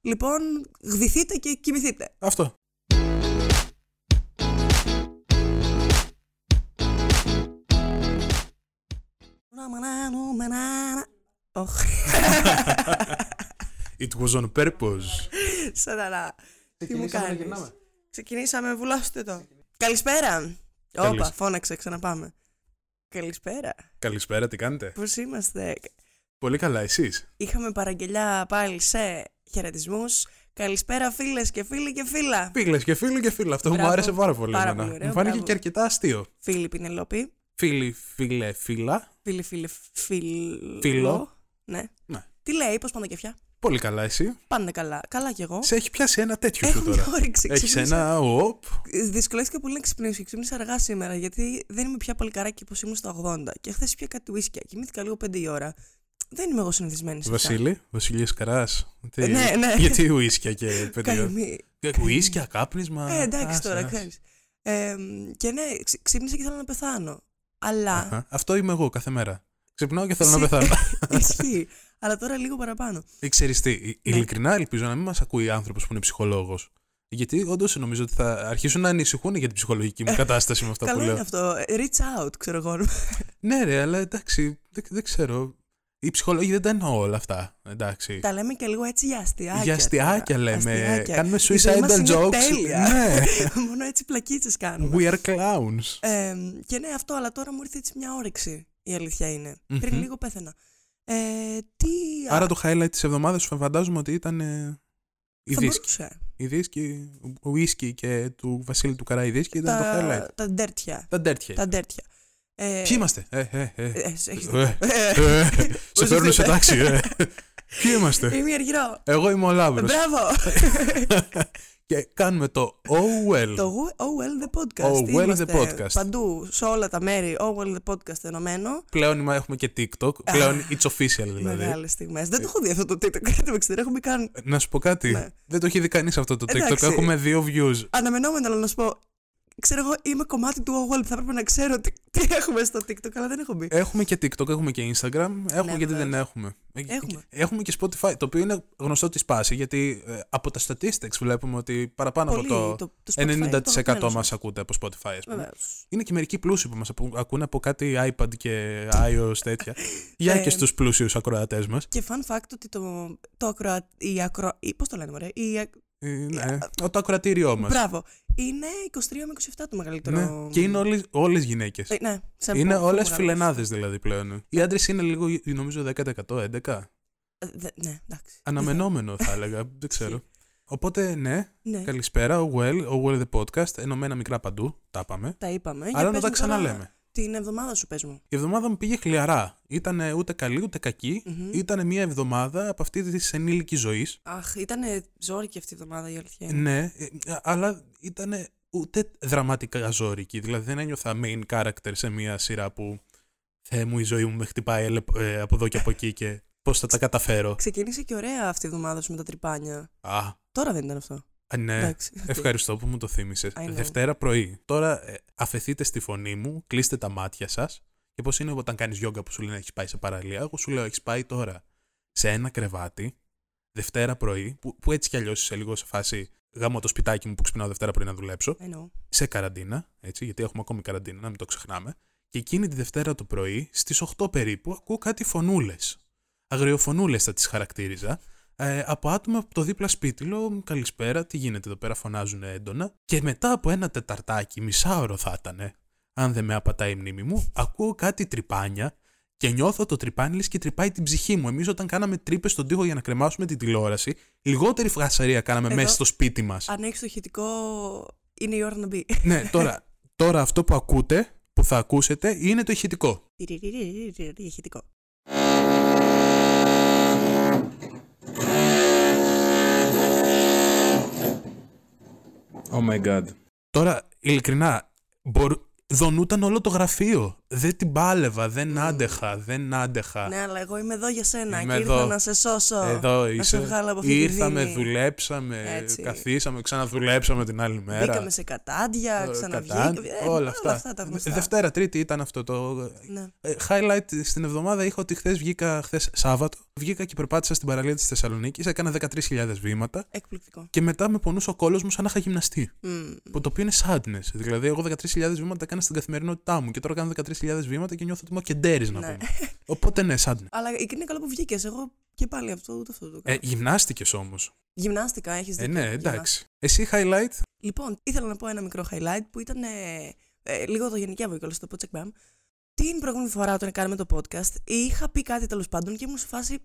Λοιπόν, γδυθείτε και κοιμηθείτε. Αυτό. Οχ, It was on purpose. σατανά. Τι μου Ξεκινήσαμε να κάνεις; γυρνάμε. Ξεκινήσαμε, βουλώστε το. Καλησπέρα. Όπα, Καλησ- φώναξε, ξαναπάμε. Καλησπέρα. Καλησπέρα, τι κάνετε; Πώς είμαστε; Πολύ καλά, εσείς; Είχαμε παραγγελιά πάλι σε χαιρετισμούς. Καλησπέρα φίλες και φίλοι και φίλα. Φίλες και φίλοι και φίλα. Αυτό μου Μπράβο. άρεσε πάρα πολύ. Πάρα εμένα. πολύ ωραίο, Μου φάνηκε μπράβο. και αρκετά αστείο. Φίλοι Πινελόπη. Φίλοι, φίλε, φίλα. Φίλοι, φίλοι, φίλο. Φίλο. Ναι. Ναι. Τι λέει, πώς πάνε τα κεφιά. Πολύ καλά, εσύ. Πάνε καλά. Καλά κι εγώ. Σε έχει πιάσει ένα τέτοιο σου Έχω τώρα. μια όρεξη. Έχεις Ξύπνησα- ένα. Οπ. Δυσκολεύτηκα πολύ να ξυπνήσω και ξύπνησα αργά σήμερα γιατί δεν είμαι πια παλικαράκι όπως ήμουν στα 80. Και χθες πια κάτι ουίσκια. Κοιμήθηκα λίγο 5 η ώρα. Δεν είμαι εγώ συνηθισμένη σε αυτά. Βασίλη, Βασιλεία Καράς. Ε, ναι, ναι. Γιατί ουίσκια και παιδιά. Καημή. Ουίσκια, κάπνισμα. Ε, εντάξει Άσε, τώρα, άσε. ξέρεις. Ε, και ναι, ξυ- ξύπνησα και θέλω να πεθάνω. Αλλά. Αχα. Αυτό είμαι εγώ κάθε μέρα. Ξυπνάω και θέλω να Εσύ- πεθάνω. Ισχύει. Αλλά τώρα λίγο παραπάνω. Ε, Ξέρεις τι, Ναι. ειλικρινά ελπίζω να μην μας ακούει άνθρωπος που είναι ψυχολόγος. Γιατί όντως νομίζω ότι θα αρχίσουν να ανησυχούν για την ψυχολογική μου κατάσταση με αυτά που Καλό λέω. είναι αυτό. Ε, Reach out, ξέρω εγώ. Ναι, ρε, αλλά εντάξει, δεν, δεν ξέρω. Οι ψυχολόγοι δεν τα εννοώ όλα αυτά. Εντάξει. Τα λέμε και λίγο έτσι για αστιάκια. για αστιάκια τώρα. λέμε. Αστιάκια. Κάνουμε Η ζωή μας suicidal είναι jokes. τέλεια. Ναι. Μόνο έτσι πλακίτσες κάνουμε. We are clowns. Ε, και ναι, αυτό, αλλά τώρα μου ήρθε έτσι μια όρεξη. Η αλήθεια είναι. Μμμ. Πριν λίγο πέθαινα. Ε, τι. Άρα το highlight της εβδομάδας σου φαντάζομαι ότι ήταν ε, η θα δίσκη. μπορούσε. Η δίσκη, ο whisky και του Βασίλη του Καρά η δίσκη ήταν το highlight. Τα, τα ντέρτια. Τα ντέρτια. Τα ντέρτια. Ε, Ποιοι είμαστε; Ε, ε, ε. ε, έχεις Ε, δίκιο. ε, Ε, ε, Σε φέρνουν σε τάξη, ε. Ποιοι είμαστε; Είμαι η Αργυρό. Εγώ είμαι ο Λάμπρος Μπράβο! και κάνουμε το Oh Well. Το Oh Well the Podcast. Oh Well Είμαστε the Podcast. Παντού, σε όλα τα μέρη, Oh Well the Podcast ενωμένο. Πλέον είμα- έχουμε και TikTok. Πλέον it's official δηλαδή. Μεγάλες στιγμές. Δεν το έχω δει αυτό το TikTok. Δεν ξέρω, δεν έχω μπει καν. Να σου πω κάτι. Ναι. Δεν το έχει δει κανείς αυτό το TikTok. Εντάξει. Έχουμε δύο views. Αναμενόμενο, αλλά να σου πω. Ξέρω εγώ, είμαι κομμάτι του Oh Well που θα έπρεπε να ξέρω τι, τι έχουμε στο TikTok, αλλά δεν έχω μπει. Έχουμε και TikTok, έχουμε και Instagram. Έχουμε Ναι, γιατί βεβαίως. δεν έχουμε. Ε, Έχουμε. Έχουμε και Spotify, το οποίο είναι γνωστό τη πάση. Γιατί ε, από τα statistics βλέπουμε ότι παραπάνω Πολύ, από το, το Spotify είναι το 90% αγαπημένο μας σας. ακούτε από Spotify, ας πούμε. Βεβαίως. Είναι και μερικοί πλούσιοι που μας ακούνε από κάτι iPad και iOS τέτοια. Για Ε, και στους πλούσιους ακροατές μας. Και fun fact ότι το, το ακροα... η ακρο... η- πώς το λένε, μωρέ, η... ακ- ναι, το ακροατήριό μας. Μπράβο. Είναι 23 με 27 το μεγαλύτερο. Ναι. Και είναι όλες, όλες γυναίκες. Ε, ναι, σε Είναι πολύ όλες μεγάλο. φιλενάδες δηλαδή πλέον. Οι άντρες είναι λίγο, νομίζω 10%, 11%. Ε, δε- ναι, εντάξει. Αναμενόμενο θα έλεγα, δεν ξέρω. Οπότε ναι, Ναι, καλησπέρα, ο Well, ο Well the podcast, ενωμένα μικρά παντού, τα είπαμε. τα είπαμε. Για Αλλά να πες τα μου τώρα ξαναλέμε. Την εβδομάδα σου πες μου. Η εβδομάδα μου πήγε χλιαρά. Ήταν ούτε καλή ούτε κακή. Μμμ. Ήταν μια εβδομάδα από αυτή της ενήλικης ζωής. Αχ, ήταν ζόρικη αυτή η εβδομάδα η αλήθεια. είναι. Ναι, ε, αλλά ήταν ούτε δραματικά ζώρικη. Δηλαδή δεν ένιωθα main character σε μια σειρά που Θεέ μου η ζωή μου με χτυπάει ελε- ε, από εδώ και από εκεί και πώς θα τα καταφέρω. Ξεκίνησε και ωραία αυτή η εβδομάδα σου με τα τρυπάνια. Α, Τώρα δεν ήταν αυτό. Α, ναι. Εντάξει. Ευχαριστώ που μου το θύμισες. I know. Δευτέρα πρωί. Τώρα ε, αφαιθείτε στη φωνή μου, κλείστε τα μάτια σας και πώς είναι όταν κάνεις γιόγκα που σου λένε έχεις πάει σε παραλία. Εγώ σου λέω έχεις πάει τώρα σε ένα κρεβάτι, Δευτέρα πρωί, που, που έτσι κι αλλιώς είσαι λίγο σε φάση γάμω το σπιτάκι μου που ξυπνάω Δευτέρα πρωί να δουλέψω. I know. σε καραντίνα, έτσι, γιατί έχουμε ακόμη καραντίνα, να μην το ξεχνάμε. Και εκείνη τη Δευτέρα το πρωί, στις 8 περίπου, ακούω κάτι φωνούλες. Αγριοφωνούλες θα τις χαρακτήριζα. Ε, από άτομα από το δίπλα σπίτι, λέω καλησπέρα, τι γίνεται εδώ πέρα, φωνάζουν έντονα. Και μετά από ένα τεταρτάκι, μισάωρο θα ήταν, αν δεν με απατάει η μνήμη μου, ακούω κάτι τρυπάνια και νιώθω το τρυπάνι λες και τρυπάει την ψυχή μου. Εμείς όταν κάναμε τρύπες στον τοίχο για να κρεμάσουμε την τηλεόραση, λιγότερη φασαρία κάναμε Εδώ- μέσα στο σπίτι μας. Αν έχεις το ηχητικό, είναι η ώρα να μπει. Ναι, τώρα, τώρα αυτό που ακούτε, που θα ακούσετε, είναι το ηχητικό. Ηχητικό. Oh my god. Τώρα, ειλικρινά, μπορ... δονούταν όλο το γραφείο. Δεν την πάλευα, δεν άντεχα, δεν άντεχα. Ναι, αλλά εγώ είμαι εδώ για σένα Είμαι και ήρθα εδώ. να σε σώσω. Εδώ να σε είσαι. βγάλω από αυτή τη Ήρθαμε, δίνη. δουλέψαμε, Έτσι. καθίσαμε, ξαναδουλέψαμε την άλλη μέρα. Μπήκαμε σε κατάντια, Ε, ξαναβγήκαμε. κατά- Ε, όλα αυτά. τα γνωστά. Δευτέρα, Τρίτη ήταν αυτό το. Ναι. Ε, highlight στην εβδομάδα είχα ότι χθες βγήκα, χθες Σάββατο, βγήκα και περπάτησα στην παραλία της Θεσσαλονίκης, έκανα 13.000 βήματα Εκπληκτικό. και μετά με πονούσε ο κόλος μου σαν να είχα γυμναστεί. Μμμ. Που το οποίο είναι sadness. Δηλαδή, εγώ 13.000 βήματα έκανα στην καθημερινότητά μου και τώρα κάνω 13.000 βήματα και νιώθω ότι είμαι ο κεντέρη να Ναι. πούμε. Οπότε ναι, sadness. Αλλά είναι καλό που βγήκες. Εγώ και πάλι αυτό, ούτε αυτό το Ε, κάνω. γυμνάστηκες όμως. Γυμνάστηκα, έχεις δίκιο. Ε, ναι, γυμνάστηκα. εντάξει. Εσύ highlight; Λοιπόν, ήθελα να πω ένα μικρό highlight που ήταν. Ε, ε, λίγο το γενικεύω κιόλας το πω check bam. Την προηγούμενη φορά όταν κάναμε το podcast, είχα πει κάτι τέλος πάντων και ήμουν σε φάση.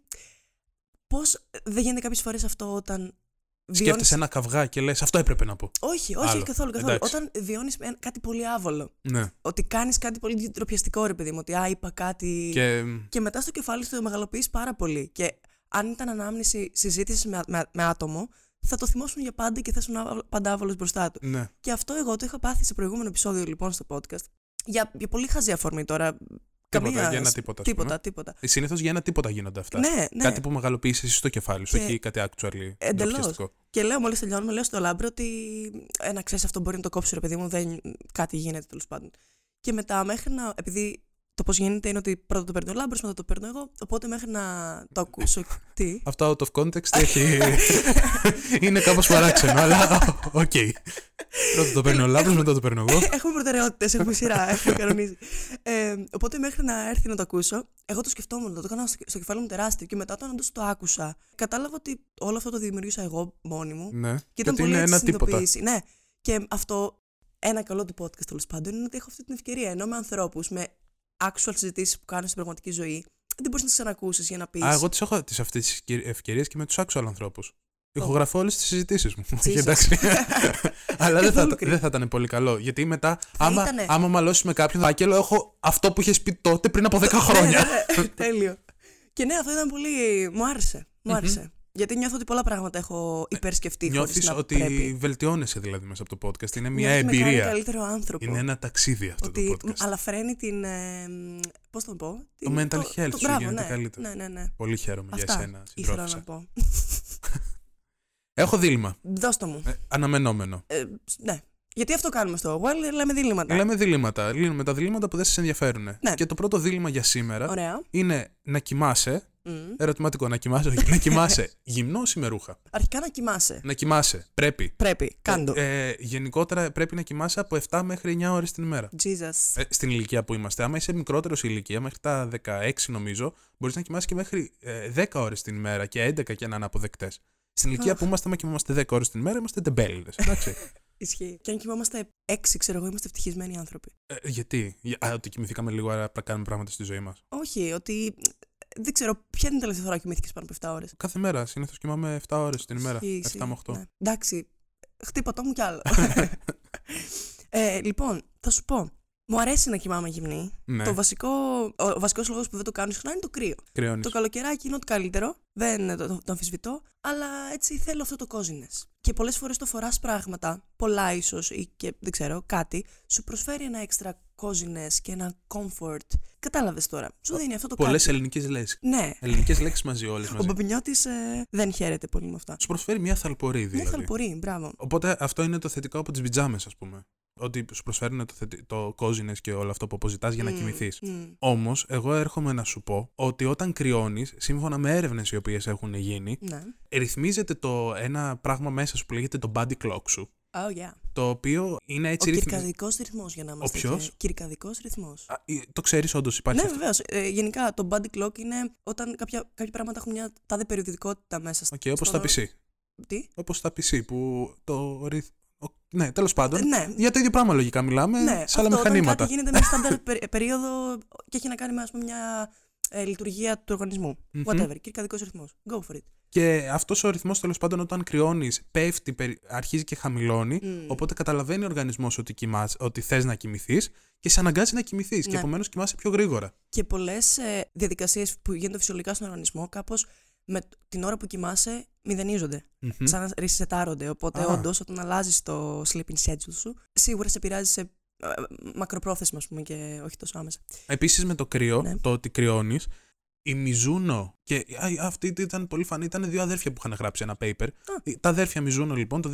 Πώς δεν γίνεται κάποιες φορές αυτό όταν. Βιώνεις- Σκέφτεσαι ένα καυγά και λες, αυτό έπρεπε να πω. Όχι, όχι, Άλλο. καθόλου. καθόλου. Εντάξει. Όταν βιώνεις κάτι πολύ άβολο. Ναι. Ότι κάνεις κάτι πολύ ντροπιαστικό, ρε παιδί μου. Ότι α, είπα κάτι. Και, Και μετά στο κεφάλι σου το μεγαλοποιείς πάρα πολύ. Και αν ήταν ανάμνηση συζήτησης με, με, με άτομο, θα το θυμώσουν για πάντα και θα ήσουν άβολο- πάντα άβολος μπροστά του. ναι. Και αυτό εγώ το είχα πάθει σε προηγούμενο επεισόδιο λοιπόν στο podcast. Για, για πολύ χαζή αφορμή τώρα. Τίποτα, για ένα τίποτα, ας Τίποτα, πούμε. τίποτα. Συνήθως για ένα τίποτα γίνονται αυτά. Ναι, ναι. Κάτι που μεγαλοποιείς εσύ στο κεφάλι σου, Και- όχι κάτι actually Εντελώς. ντροπιαστικό. Και λέω, μόλις τελειώνουμε, λέω στο λάμπρο ότι. Ε, να ξέρεις, αυτό μπορεί να το κόψει, ρε παιδί μου, δεν, κάτι γίνεται τέλος πάντων. Και μετά, μέχρι να. Επειδή το πώς γίνεται είναι ότι πρώτα το παίρνει ο Λάμπρος, μετά το παίρνω εγώ. Οπότε μέχρι να το ακούσω. Τι. Αυτό out of context έχει. είναι κάπως παράξενο, αλλά οκ. Πρώτα το παίρνει ο Λάμπρος, μετά το παίρνω εγώ. έχουμε προτεραιότητες, έχουμε σειρά, έχουμε κανονίσει. Ε, οπότε μέχρι να έρθει να το ακούσω, εγώ το σκεφτόμουν, το έκανα στο, στο κεφάλι μου τεράστιο και μετά όταν όντως το άκουσα, κατάλαβα ότι όλο αυτό το δημιουργήσα εγώ μόνη μου. Ναι. Και ήταν ότι πολύ είναι έτσι ένα τίποτα. συνειδητοποίηση. Ναι. Και αυτό, ένα καλό του podcast τέλος πάντων, είναι ότι έχω αυτή την ευκαιρία. Ενώ με ανθρώπους, με actual συζητήσεις που κάνω στην πραγματική ζωή, δεν μπορείς να τις ξανακούσεις για να πεις. Α, εγώ τις έχω τις αυτές τις ευκαιρίες και με τους actual ανθρώπους. Ηχογραφώ όλες τις συζητήσεις μου. Όχι, Jesus. εντάξει. Αλλά δεν θα, Καθόλου δεν θα ήταν πολύ καλό. Γιατί μετά, άμα, ήτανε. άμα μαλώσει με κάποιον, θα φάκελο έχω αυτό που είχες πει τότε πριν από 10 χρόνια. Ναι, ναι, ναι. Τέλειο. Και ναι, αυτό ήταν πολύ. Μου άρεσε. Μου άρεσε. Γιατί νιώθω ότι πολλά πράγματα έχω υπερσκεφτεί. χωρίς Νιώθεις να ότι πρέπει. βελτιώνεσαι δηλαδή μέσα από το podcast. Είναι μια Νιώθω ότι Με κάνει εμπειρία. καλύτερο άνθρωπο. Είναι ένα ταξίδι αυτό ότι, το podcast. Αλλά φρένει την. Ε, Πώς το πω; Το την- mental health σου μπράβο, γίνεται ναι, καλύτερο. Ναι, ναι, ναι. Πολύ χαίρομαι για Αυτά εσένα, ήθελα συντρόφισσα. να πω. Έχω δίλημα. Δώσ' το μου. Ε, αναμενόμενο. Ε, ναι. Γιατί αυτό κάνουμε στο Well, λέμε διλήμματα. Λέμε διλήμματα. Λύνουμε τα διλήμματα που δεν σας ενδιαφέρουν. Ναι. Και το πρώτο δίλημα για σήμερα Ωραία. είναι να κοιμάσαι. Μμ. Ερωτηματικό, να κοιμάσαι, όχι, να κοιμάσαι γυμνό ή με ρούχα; Αρχικά να κοιμάσαι. Να κοιμάσαι. Πρέπει. Πρέπει. Κάντο. Ε, ε, γενικότερα πρέπει να κοιμάσαι από 7 μέχρι 9 ώρες την ημέρα. Jesus. Ε, στην ηλικία που είμαστε. Άμα είσαι μικρότερος σε ηλικία, μέχρι τα 16 νομίζω, μπορείς να κοιμάσαι και μέχρι ε, 10 ώρες την ημέρα και 11 και να είναι αποδεκτές. Στην ηλικία Αχ. που είμαστε, άμα κοιμόμαστε 10 ώρες την ημέρα, είμαστε τεμπέληδε. Εντάξει. Ισχύει. Και αν κοιμόμαστε έξι, ξέρω εγώ, είμαστε ευτυχισμένοι άνθρωποι. ε, γιατί, Για- α, ότι κοιμηθήκαμε λίγο, άρα πρέπει να κάνουμε πράγματα στη ζωή μας. Όχι, ότι. Δεν ξέρω, ποια είναι η τελευταία φορά που κοιμήθηκες πάνω από 7 ώρες; Κάθε μέρα, συνήθως κοιμάμαι 7 ώρες την ημέρα. 7 με 8. Ναι. Εντάξει, χτύπα το μου κι άλλο. ε, λοιπόν, θα σου πω. Μου αρέσει να κοιμάμαι γυμνή. Ναι, Το βασικό, ο βασικός λόγος που δεν το κάνω συχνά είναι το κρύο. κρυώνεις. Το καλοκαιράκι είναι ό,τι καλύτερο. Δεν το, το, το αμφισβητώ. Αλλά έτσι θέλω αυτό το coziness. Και πολλές φορές το φοράς πράγματα, πολλά ίσως ή και δεν ξέρω, κάτι, σου προσφέρει ένα έξτρα coziness και ένα comfort. Κατάλαβες τώρα. Σου δίνει αυτό το Πολλές κάτι. ελληνικές λέξεις. Ναι. Ελληνικές λέξεις μαζί, όλες Ο μαζί. Μπαμπινιώτης ε, δεν χαίρεται πολύ με αυτά. Σου προσφέρει μια θαλπορή Μια δηλαδή. θαλπορή, μπράβο. Οπότε αυτό είναι το θετικό από τις πιτζάμε, ας πούμε. Ότι σου προσφέρουν το, θετι... το coziness και όλο αυτό που αποζητάς για να Μμ, κοιμηθείς. μμ. Όμως, εγώ έρχομαι να σου πω ότι όταν κρυώνεις, σύμφωνα με έρευνες οι οποίες έχουν γίνει, Ναι. ρυθμίζεται το ένα πράγμα μέσα σου που λέγεται το body clock σου. Oh, yeah. Το οποίο είναι Ο έτσι ρυθμι... κιρκαδικός ρυθμός για να είμαστε. ποιος; Κιρκαδικός ρυθμός. Α, ε, Το ξέρεις, όντως υπάρχει. Ναι, αυτό; βεβαίως. Ε, γενικά το body clock είναι όταν κάποια, κάποια πράγματα έχουν μια τάδε περιοδικότητα μέσα. Οκ, όπως στο- τα PC. Τι; Όπως τα PC που το ρυθ... ο- Ναι, τέλος πάντων. Ε, ναι. Για το ίδιο πράγμα λογικά μιλάμε, ναι, σε άλλα αυτό, Όταν μηχανήματα. κάτι γίνεται με στάνταρ περι- περίοδο και έχει να κάνει με ας πούμε, μια ε, λειτουργία του οργανισμού. Μμμ. Whatever. Κυρκαδικό ρυθμός. Go for it. Και αυτός ο ρυθμός τέλος πάντων όταν κρυώνεις, πέφτει, περι- αρχίζει και χαμηλώνει. Μμ. Οπότε καταλαβαίνει ο οργανισμός ότι, κοιμάς, ότι θες να κοιμηθείς και σε αναγκάζει να κοιμηθείς. Και Ναι. επομένως κοιμάσαι πιο γρήγορα. Και πολλές ε, διαδικασίες που γίνονται φυσιολογικά στον οργανισμό, κάπως με την ώρα που κοιμάσαι, μηδενίζονται. Μμμ. Σαν να ρισετάρονται. Οπότε, Α. όντως, όταν αλλάζεις το sleeping schedule σου, σίγουρα σε επηρεάζει σε ε, μακροπρόθεσμα, ας πούμε, και όχι τόσο άμεσα. Επίσης με το κρύο, Ναι. το ότι κρυώνεις, η Μιζούνο και α, αυτή ήταν πολύ φανή, ήταν δύο αδέρφια που είχαν γράψει ένα paper. Τα αδέρφια Μιζούνο λοιπόν το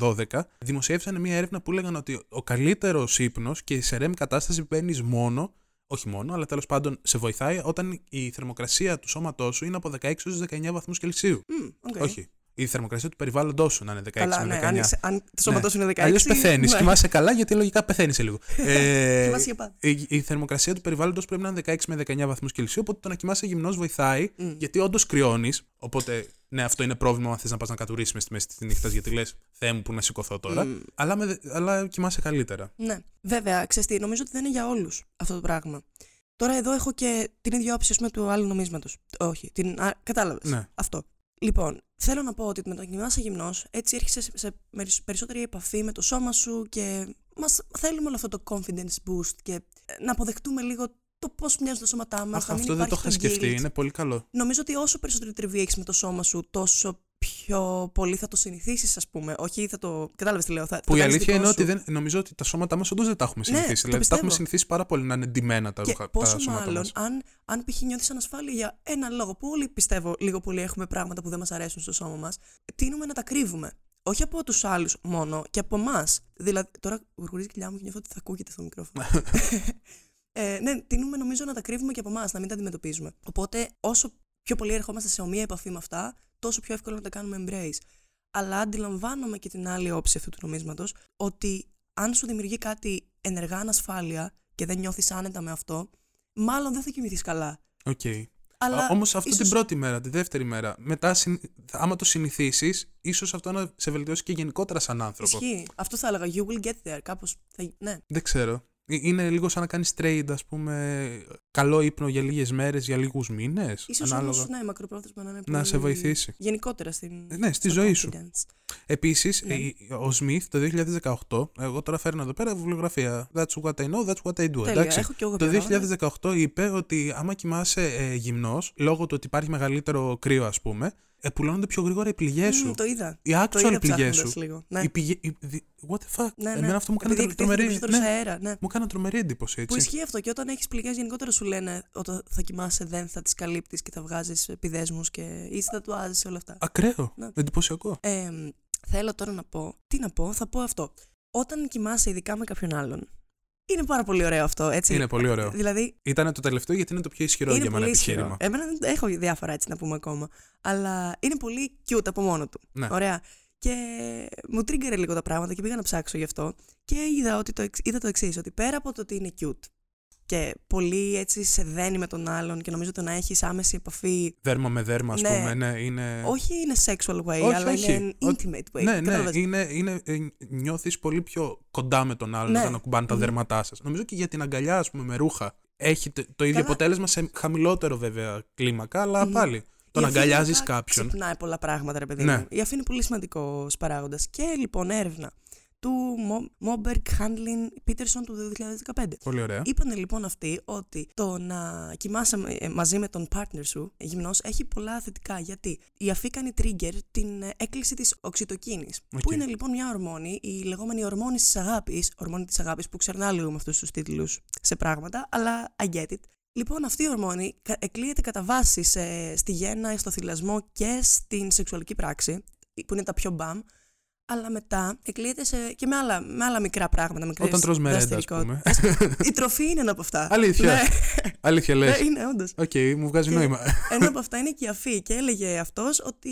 2012 δημοσίευσαν μια έρευνα που έλεγαν ότι ο καλύτερος ύπνος και σε REM κατάσταση παίρνει μόνο, όχι μόνο, αλλά τέλος πάντων σε βοηθάει όταν η θερμοκρασία του σώματός σου είναι από 16 έως 19 βαθμούς Κελσίου. Μμ, οκ. Όχι. Η θερμοκρασία του περιβάλλοντός σου να είναι 16 Καλά, με ναι, 19. αν, είσαι- αν το σώματός σου είναι 16. Αλλιώς πεθαίνεις. ναι. Κοιμάσαι καλά γιατί λογικά πεθαίνεις σε λίγο. ε, Κοιμάσαι για πάντα. η, η θερμοκρασία του περιβάλλοντος πρέπει να είναι 16 με 19 βαθμούς Κελσίου. Οπότε το να κοιμάσαι γυμνός βοηθάει, Μμ. γιατί όντως κρυώνεις. Οπότε, ναι, αυτό είναι πρόβλημα αν θες να πας να κατουρήσεις μες στη μέση της νύχτας, γιατί λες, Θεέ μου που να σηκωθώ τώρα. Μμ. Αλλά, με, αλλά κοιμάσαι καλύτερα. Ναι. Βέβαια, ξέρεις τι, νομίζω ότι δεν είναι για όλους αυτό το πράγμα. Τώρα εδώ έχω και την ίδια όψη ας πούμε, του άλλου νομίσματος. Όχι, την... κατάλαβες. Ναι. Αυτό. Λοιπόν, θέλω να πω ότι με το να κοιμάσαι γυμνός, έτσι έρχεσαι σε, σε μερι- περισσότερη επαφή με το σώμα σου και μας θέλουμε όλο αυτό το confidence boost και ε, να αποδεχτούμε λίγο το πώς μοιάζουν τα σώματά μας. Αχ, αυτό δεν το είχα σκεφτεί. Είναι πολύ καλό. Νομίζω ότι όσο περισσότερη τριβή έχεις με το σώμα σου, τόσο πιο πολύ θα το συνηθίσεις, ας πούμε. Όχι, θα το. Κατάλαβες τι λέω. Θα, Που το η κάνεις αλήθεια δικό είναι σου. ότι δεν, νομίζω ότι τα σώματά μας όντως δεν τα έχουμε Ναι, συνηθίσει. το δηλαδή, τα έχουμε πιστεύω. συνηθίσει πάρα πολύ να είναι ντυμένα τα, Και ρούχα, τα πόσο σώματα μάλλον μας. αν, αν π.χ. νιώθεις ανασφάλεια για έναν λόγο που όλοι πιστεύω λίγο πολύ έχουμε πράγματα που δεν μας αρέσουν στο σώμα μας, τείνουμε να τα κρύβουμε. Όχι από τους άλλους μόνο και από εμάς. Δηλαδή, τώρα γουργουρίζει η κοιλιά μου και νιώθω ότι θα ακούγεται στο μικρόφωνο. ε, ναι, τείνουμε νομίζω να τα κρύβουμε και από εμάς, να μην τα αντιμετωπίζουμε. Οπότε, όσο πιο πολύ ερχόμαστε σε ομοία επαφή με αυτά, τόσο πιο εύκολο να τα κάνουμε embrace. Αλλά αντιλαμβάνομαι και την άλλη όψη αυτού του νομίσματος, ότι αν σου δημιουργεί κάτι ενεργά ανασφάλεια και δεν νιώθεις άνετα με αυτό, μάλλον δεν θα κοιμηθείς καλά. Οκ. Αλλά Όμως αυτό ίσως- την πρώτη μέρα, τη δεύτερη μέρα. Μετά, συν- άμα το συνηθίσεις, ίσως αυτό να σε βελτιώσει και γενικότερα σαν άνθρωπο. Ισχύει. Αυτό θα έλεγα. You will get there. Κάπως. Θα... Ναι. Δεν ξέρω. Ε, Είναι λίγο σαν να κάνεις trade, ας πούμε, καλό ύπνο για λίγες μέρες, για λίγους μήνες. Ίσως Ανάλογα. όμως, ναι, μακροπρόθεσμα να είναι Να πολύ... σε βοηθήσει. Γενικότερα στην... Ε, ναι, στη στο ζωή σου. confidence. Επίσης, Ναι. ο Σμιθ το 2018, εγώ τώρα φέρνω εδώ πέρα βιβλιογραφία. That's what I know, that's what I do. Τέλεια. εντάξει. Έχω και εγώ Το διαβάσει. 2018 είπε ότι άμα κοιμάσαι ε, γυμνός, λόγω του ότι υπάρχει μεγαλύτερο κρύο, ας πούμε, ε, πουλώνονται πιο γρήγορα οι πληγές σου. Μμ, το είδα. Οι Το actual είδα πληγές ψάχνοντας σου. λίγο. Ναι. Οι πηγε... οι- δι- What the fuck; Ναι, ναι. Εμένα αυτό μου Επειδή έκανε εκτίθεται τρομερή. περισσότερο Ναι, σε αέρα, ναι. μου έκανε τρομερή εντύπωση, Που έτσι. ισχύει αυτό και όταν έχεις πληγές γενικότερα σου λένε όταν θα κοιμάσαι δεν θα τις καλύπτεις και θα βγάζεις επιδέσμους και ή θα του άζεις όλα αυτά. Ακραίο. Ναι. Εντυπωσιακό. Ε, θέλω τώρα να πω. Τι να πω, θα πω αυτό. Όταν κοιμάσαι ειδικά με κάποιον άλλον. Είναι πάρα πολύ ωραίο αυτό, έτσι. Είναι πολύ ωραίο. Δηλαδή, Ήταν το τελευταίο γιατί είναι το πιο ισχυρό είναι για μένα πολύ ισχυρό. επιχείρημα. Εμένα δεν έχω διάφορα έτσι να πούμε ακόμα. Αλλά είναι πολύ cute από μόνο του. Ναι. Ωραία. Και μου τρίγκαρε λίγο τα πράγματα και πήγα να ψάξω γι' αυτό. Και είδα, ότι το, εξ- είδα το εξής, ότι πέρα από το ότι είναι cute και πολύ έτσι σε δένει με τον άλλον και νομίζω το να έχεις άμεση επαφή. Δέρμα με δέρμα, ας Ναι. πούμε. Ναι, είναι... Όχι είναι sexual way, Όχι, αλλά όχι. είναι Ο- intimate way. Ναι, ναι, Κατάλαβες; είναι, είναι, ε, νιώθεις πολύ πιο κοντά με τον άλλον Ναι. όταν ακουμπάνε τα Μμμ. δέρματά σας. Νομίζω και για την αγκαλιά, ας πούμε, με ρούχα. Έχει το, το ίδιο Καλά. αποτέλεσμα σε χαμηλότερο βέβαια κλίμακα, αλλά Μμμ. πάλι. Τον Η αφή αγκαλιάζεις γενικά κάποιον. Ξυπνάει πολλά πράγματα, ρε παιδί Ναι. μου. Η αφή είναι πολύ σημαντικός παράγοντας. Και λοιπόν, έρευνα του Μόμπερκ Χάντλιν Πίτερσον του 2015. Πολύ ωραία. Είπαν λοιπόν αυτοί ότι το να κοιμάσαι ε, μαζί με τον partner σου γυμνός έχει πολλά θετικά. Γιατί η αφή κάνει trigger την ε, έκκληση της ωκυτοκίνης. Οκ. Που είναι λοιπόν μια ορμόνη, η λεγόμενη ορμόνη της αγάπης, ορμόνη της αγάπης που ξερνάω λίγο με αυτούς τους τίτλους σε πράγματα, αλλά I get it. Λοιπόν, αυτή η ορμόνη κα- εκλύεται κατά βάση σε- στη γέννα, στο θηλασμό και στην σεξουαλική πράξη, που είναι τα πιο μπαμ, αλλά μετά εκλύεται σε, και με άλλα, με άλλα μικρά πράγματα. Μικρές Όταν τρως μερέντα, ας δραστηριότητες. πούμε. Η τροφή είναι ένα από αυτά. Αλήθεια. Ναι, Αλήθεια λες. ναι, είναι όντως. Οκ, μου βγάζει Και- νόημα. Ένα από αυτά είναι και η αφή. Και έλεγε αυτός ότι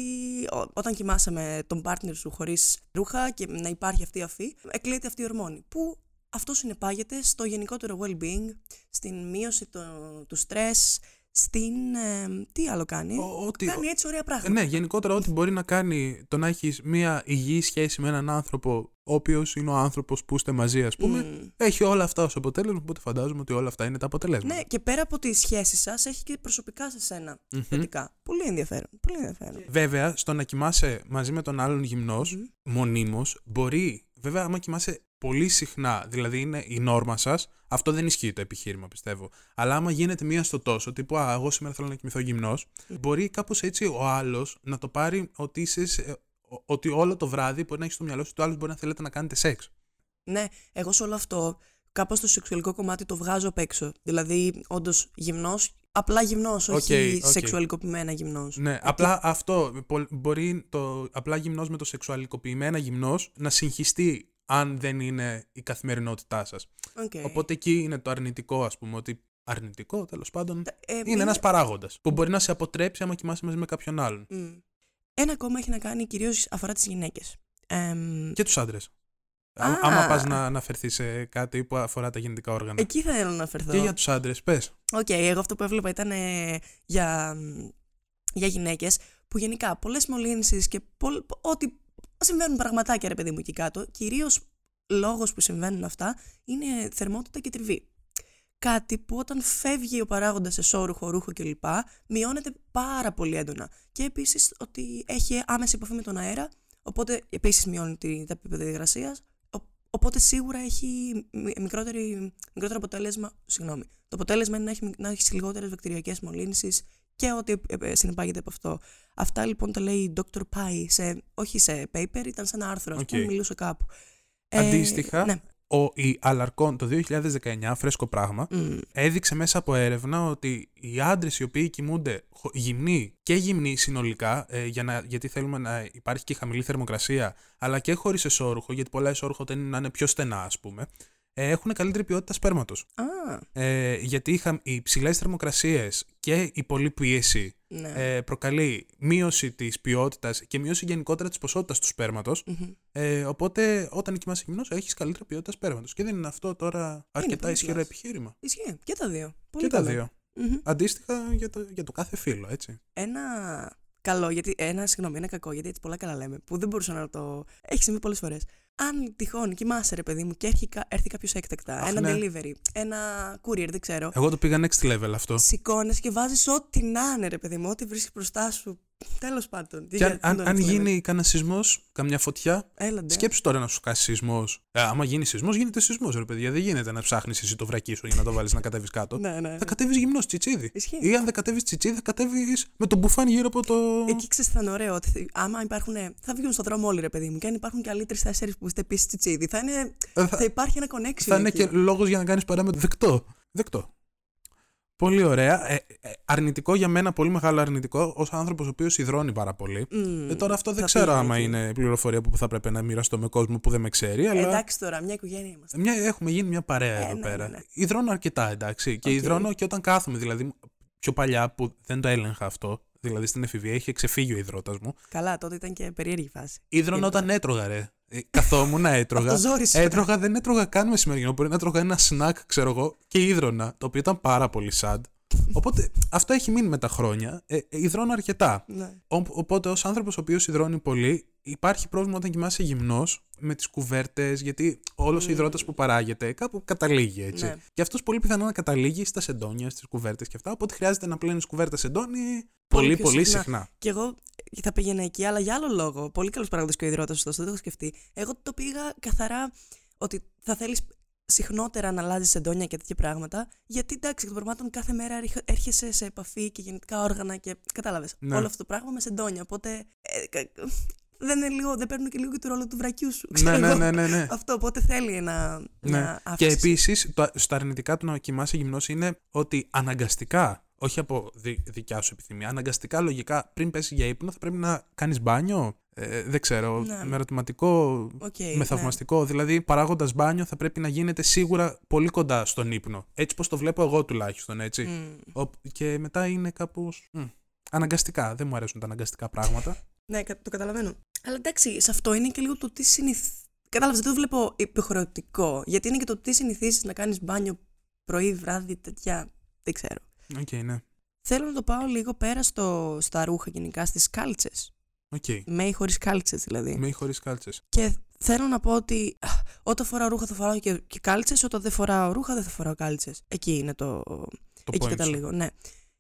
ό- όταν κοιμάσαι με τον partner σου χωρίς ρούχα και να υπάρχει αυτή η αφή, εκλύεται αυτή η ορμόνη. Που αυτό συνεπάγεται στο γενικότερο well-being, στην μείωση το, του στρες, στην. ε, τι άλλο κάνει; Ο- Ότι, Κάνει έτσι ωραία Ε, πράγματα. ναι, γενικότερα ό,τι μπορεί να κάνει το να έχεις μια υγιή σχέση με έναν άνθρωπο, ο οποίος είναι ο άνθρωπος που είστε μαζί, ας πούμε, Μμ. έχει όλα αυτά ως αποτέλεσμα. Οπότε φαντάζομαι ότι όλα αυτά είναι τα αποτελέσματα. Ναι, και πέρα από τη σχέση σας, έχει και προσωπικά σε σένα Μμμ. θετικά. Πολύ ενδιαφέρον. Πολύ ενδιαφέρον. Βέβαια, στο να κοιμάσαι μαζί με τον άλλον γυμνός, Μμμ. μονίμως, μπορεί, βέβαια, άμα κοιμάσαι πολύ συχνά, δηλαδή είναι η νόρμα σας, αυτό δεν ισχύει το επιχείρημα, πιστεύω. Αλλά άμα γίνεται μία στο τόσο, τύπου Α, εγώ σήμερα θέλω να κοιμηθώ γυμνός, μπορεί κάπως έτσι ο άλλος να το πάρει ότι, είσαι, σε- ο- ότι όλο το βράδυ μπορεί να έχεις στο μυαλό σου ότι ο άλλος μπορεί να θέλετε να κάνετε σεξ. Ναι, εγώ σε όλο αυτό κάπως το σεξουαλικό κομμάτι το βγάζω απ' έξω. Δηλαδή, όντως γυμνός, απλά γυμνός, Οκ, όχι οκ. σεξουαλικοποιημένα γυμνός. Ναι, απλά αυτό. πο- Μπορεί το απλά γυμνός με το σεξουαλικοποιημένα γυμνός να συγχυστεί αν δεν είναι η καθημερινότητά σας. Οκ. Οπότε εκεί είναι το αρνητικό, ας πούμε, ότι αρνητικό τέλος πάντων Ε, είναι ένας παράγοντας που μπορεί να σε αποτρέψει άμα κοιμάσαι μαζί με κάποιον άλλον. Μμ. Ένα ακόμα έχει να κάνει κυρίως αφορά τις γυναίκες. Εμ, Και τους άντρες. Α. Α, άμα πας να αναφερθείς σε κάτι που αφορά τα γεννητικά όργανα. Εκεί θα ήθελα να αναφερθώ. Και για τους άντρες, πες. Οκ, εγώ αυτό που έβλεπα ήταν ε, για, για γυναίκες που γενικά πολλές μολύνσεις και πολλ, πο- ότι συμβαίνουν πραγματάκια ρε παιδί μου εκεί κάτω; Κυρίως λόγος που συμβαίνουν αυτά είναι θερμότητα και τριβή. Κάτι που όταν φεύγει ο παράγοντας εσώρουχο, ρούχο κλπ. μειώνεται πάρα πολύ έντονα. Και επίσης ότι έχει άμεση επαφή με τον αέρα, οπότε επίσης μειώνει τη- τα επίπεδα υγρασίας, ο- οπότε σίγουρα έχει μι- μικρότερη, μικρότερο αποτέλεσμα. Συγγνώμη. Το αποτέλεσμα είναι να έχει, να έχεις λιγότερες βακτηριακές μολύνσεις και ό,τι ε, ε, συνεπάγεται από αυτό. Αυτά λοιπόν τα λέει η Dr. Pai, σε, όχι σε paper, ήταν σε ένα άρθρο, Οκ. που μιλούσε κάπου. Αντίστοιχα, ναι. Ο, η Αλαρκόν το 2019, φρέσκο πράγμα, Μμ, έδειξε μέσα από έρευνα ότι οι άντρες οι οποίοι κοιμούνται χω- γυμνοί και γυμνοί συνολικά, ε, για να, γιατί θέλουμε να υπάρχει και χαμηλή θερμοκρασία, αλλά και χωρίς εσώρουχο, γιατί πολλά εσώρουχα τείνουν να είναι πιο στενά, ας πούμε, ε, έχουν καλύτερη ποιότητα σπέρματος. Α, Ε, γιατί είχα, οι ψηλές θερμοκρασίες και η πολλή πίεση ναι. ε, προκαλεί μείωση της ποιότητας και μείωση γενικότερα της ποσότητας του σπέρματος Μμμ. ε, οπότε όταν κοιμάσαι γυμνός έχεις καλύτερη ποιότητα σπέρματος. Και δεν είναι αυτό τώρα αρκετά πολύ ισχυρό plus. επιχείρημα. Ισχύει. Και τα δύο. Πολύ και τα καλό. δύο. Μμμ. Αντίστοιχα για το, για το κάθε φύλλο, έτσι. Ένα καλό, γιατί, ένα συγγνώμη, ένα κακό, γιατί έτσι πολλά καλά λέμε, που δεν μπορούσα να το. Έχεις συμβεί πολλές φορές. Αν τυχόν κοιμάσαι, ρε παιδί μου, και έρχει, κα- έρθει κάποιος έκτακτα, Αχ, ένα ναι. delivery, ένα courier, δεν ξέρω. Εγώ το πήγα next level αυτό. Σηκώνει και βάζεις ό,τι να είναι, ρε παιδί μου, ό,τι βρίσκεις μπροστά σου. Τέλος πάντων. Τι Και αν, για- αν, το αν next level. γίνει κανένα σεισμός, καμιά φωτιά, Έλαντε. σκέψου τώρα να σου κάσει σεισμός. Ε, άμα γίνει σεισμός, γίνεται σεισμός, ρε παιδιά. Δεν γίνεται να ψάχνεις εσύ το βρακί σου για να το βάλεις να κατέβεις κάτω. Ναι, ναι. Θα κατέβεις γυμνός τσιτσίδι. Ισχύει. Ή αν δεν κατέβεις τσιτσίδι, θα κατέβεις με το μπουφάν γύρω από το. Εκεί ξέρεις θα είναι ωραίο ότι θε- άμα υπάρχουν. Θα βγουν στον δρόμο όλοι, ρε παιδί μου. Και αν υπάρχουν και άλλοι τρεις-τέσσερις που είστε επίσης τσιτσίδι, θα, είναι, Ε, θα θα, υπάρχει ένα connection. θα είναι εκεί. και λόγος για να κάνεις παράμετρο. Δεκτό. Δεκτό. Πολύ ωραία. Ε, ε, αρνητικό για μένα, πολύ μεγάλο αρνητικό, ως άνθρωπος ο οποίος ιδρώνει πάρα πολύ. Μμμ, Ε, τώρα αυτό δεν θα ξέρω πήγα άμα εκεί. είναι πληροφορία που θα πρέπει να μοιραστώ με κόσμο που δεν με ξέρει, αλλά. Εντάξει τώρα, μια οικογένεια είμαστε. Μια, έχουμε γίνει μια παρέα Ε, εδώ ναι, πέρα. ναι, ναι. Ιδρώνω αρκετά, εντάξει. Και Οκ. ιδρώνω και όταν κάθομαι, δηλαδή πιο παλιά που δεν το έλεγχα αυτό. Δηλαδή στην εφηβεία είχε ξεφύγει ο υδρότας μου. Καλά, τότε ήταν και περίεργη φάση. Ήδρωνα όταν έτρωγα, ρε. Ε, Καθόμουν, έτρωγα. Αυτό ζόρι σου. έτρωγα, δεν έτρωγα καν μεσημεριανό. Μπορεί να έτρωγα ένα σνακ, ξέρω εγώ, και ίδρωνα. Το οποίο ήταν πάρα πολύ sad. Οπότε αυτό έχει μείνει με τα χρόνια. Ε, ε, υδρώνω αρκετά. Ναι. Ο- οπότε, ως άνθρωπος ο οποίος υδρώνει πολύ, υπάρχει πρόβλημα όταν κοιμάσαι γυμνός με τις κουβέρτες, γιατί όλος ο υδρότας που παράγεται κάπου καταλήγει έτσι. Ναι. Και αυτός πολύ πιθανό να καταλήγει στα σεντόνια, στις κουβέρτες και αυτά. Οπότε χρειάζεται να πλένεις κουβέρτα σεντόνι πολύ, πιο πολύ συχνά. συχνά. Και εγώ θα πήγαινα εκεί, αλλά για άλλο λόγο. Πολύ καλός παράγοντας και ο υδρότας, ωστόσο, δεν το έχω σκεφτεί. Εγώ το πήγα καθαρά ότι θα θέλεις συχνότερα να αλλάζεις εντόνια και τέτοια πράγματα. Γιατί εντάξει, εκ των πραγμάτων κάθε μέρα έρχε- έρχεσαι σε επαφή και γεννητικά όργανα και κατάλαβες. Ναι. Όλο αυτό το πράγμα με σεντόνια. Οπότε. ε, κα- δεν, είναι λίγο, δεν παίρνουν και λίγο και το ρόλο του βρακιού σου. Ναι, ξέρω ναι, εγώ. ναι, ναι, ναι. Αυτό οπότε θέλει ένα, Ναι. μια Και αύξηση. επίσης, στα αρνητικά του να κοιμάσαι γυμνός είναι ότι αναγκαστικά, όχι από δι- δικιά σου επιθυμία, αναγκαστικά λογικά πριν πέσει για ύπνο θα πρέπει να κάνεις μπάνιο. Ε, δεν ξέρω, Ναι. με ερωτηματικό, Οκ, με ναι. θαυμαστικό. Δηλαδή, παράγοντας μπάνιο θα πρέπει να γίνεται σίγουρα πολύ κοντά στον ύπνο. Έτσι πώς το βλέπω εγώ τουλάχιστον, έτσι. Μμ. Ο- και μετά είναι κάπως. Αναγκαστικά. Δεν μου αρέσουν τα αναγκαστικά πράγματα. Ναι, κα- το καταλαβαίνω. Αλλά εντάξει, σε αυτό είναι και λίγο το τι συνηθ... Κατάλαβες, δεν το βλέπω υποχρεωτικό. Γιατί είναι και το τι συνηθίσεις να κάνεις μπάνιο πρωί, βράδυ, τέτοια. Δεν ξέρω. Οκ, ναι. Θέλω να το πάω λίγο πέρα στο, στα ρούχα γενικά, στις κάλτσες. Οκ. Με ή χωρίς κάλτσες δηλαδή. Με ή χωρίς κάλτσες. Και θέλω να πω ότι α, όταν φοράω ρούχα θα φοράω και, και κάλτσες, όταν δεν φοράω ρούχα δεν θα φοράω κάλτσες. Εκεί είναι το. Το εκεί point σου. καταλήγω, ναι.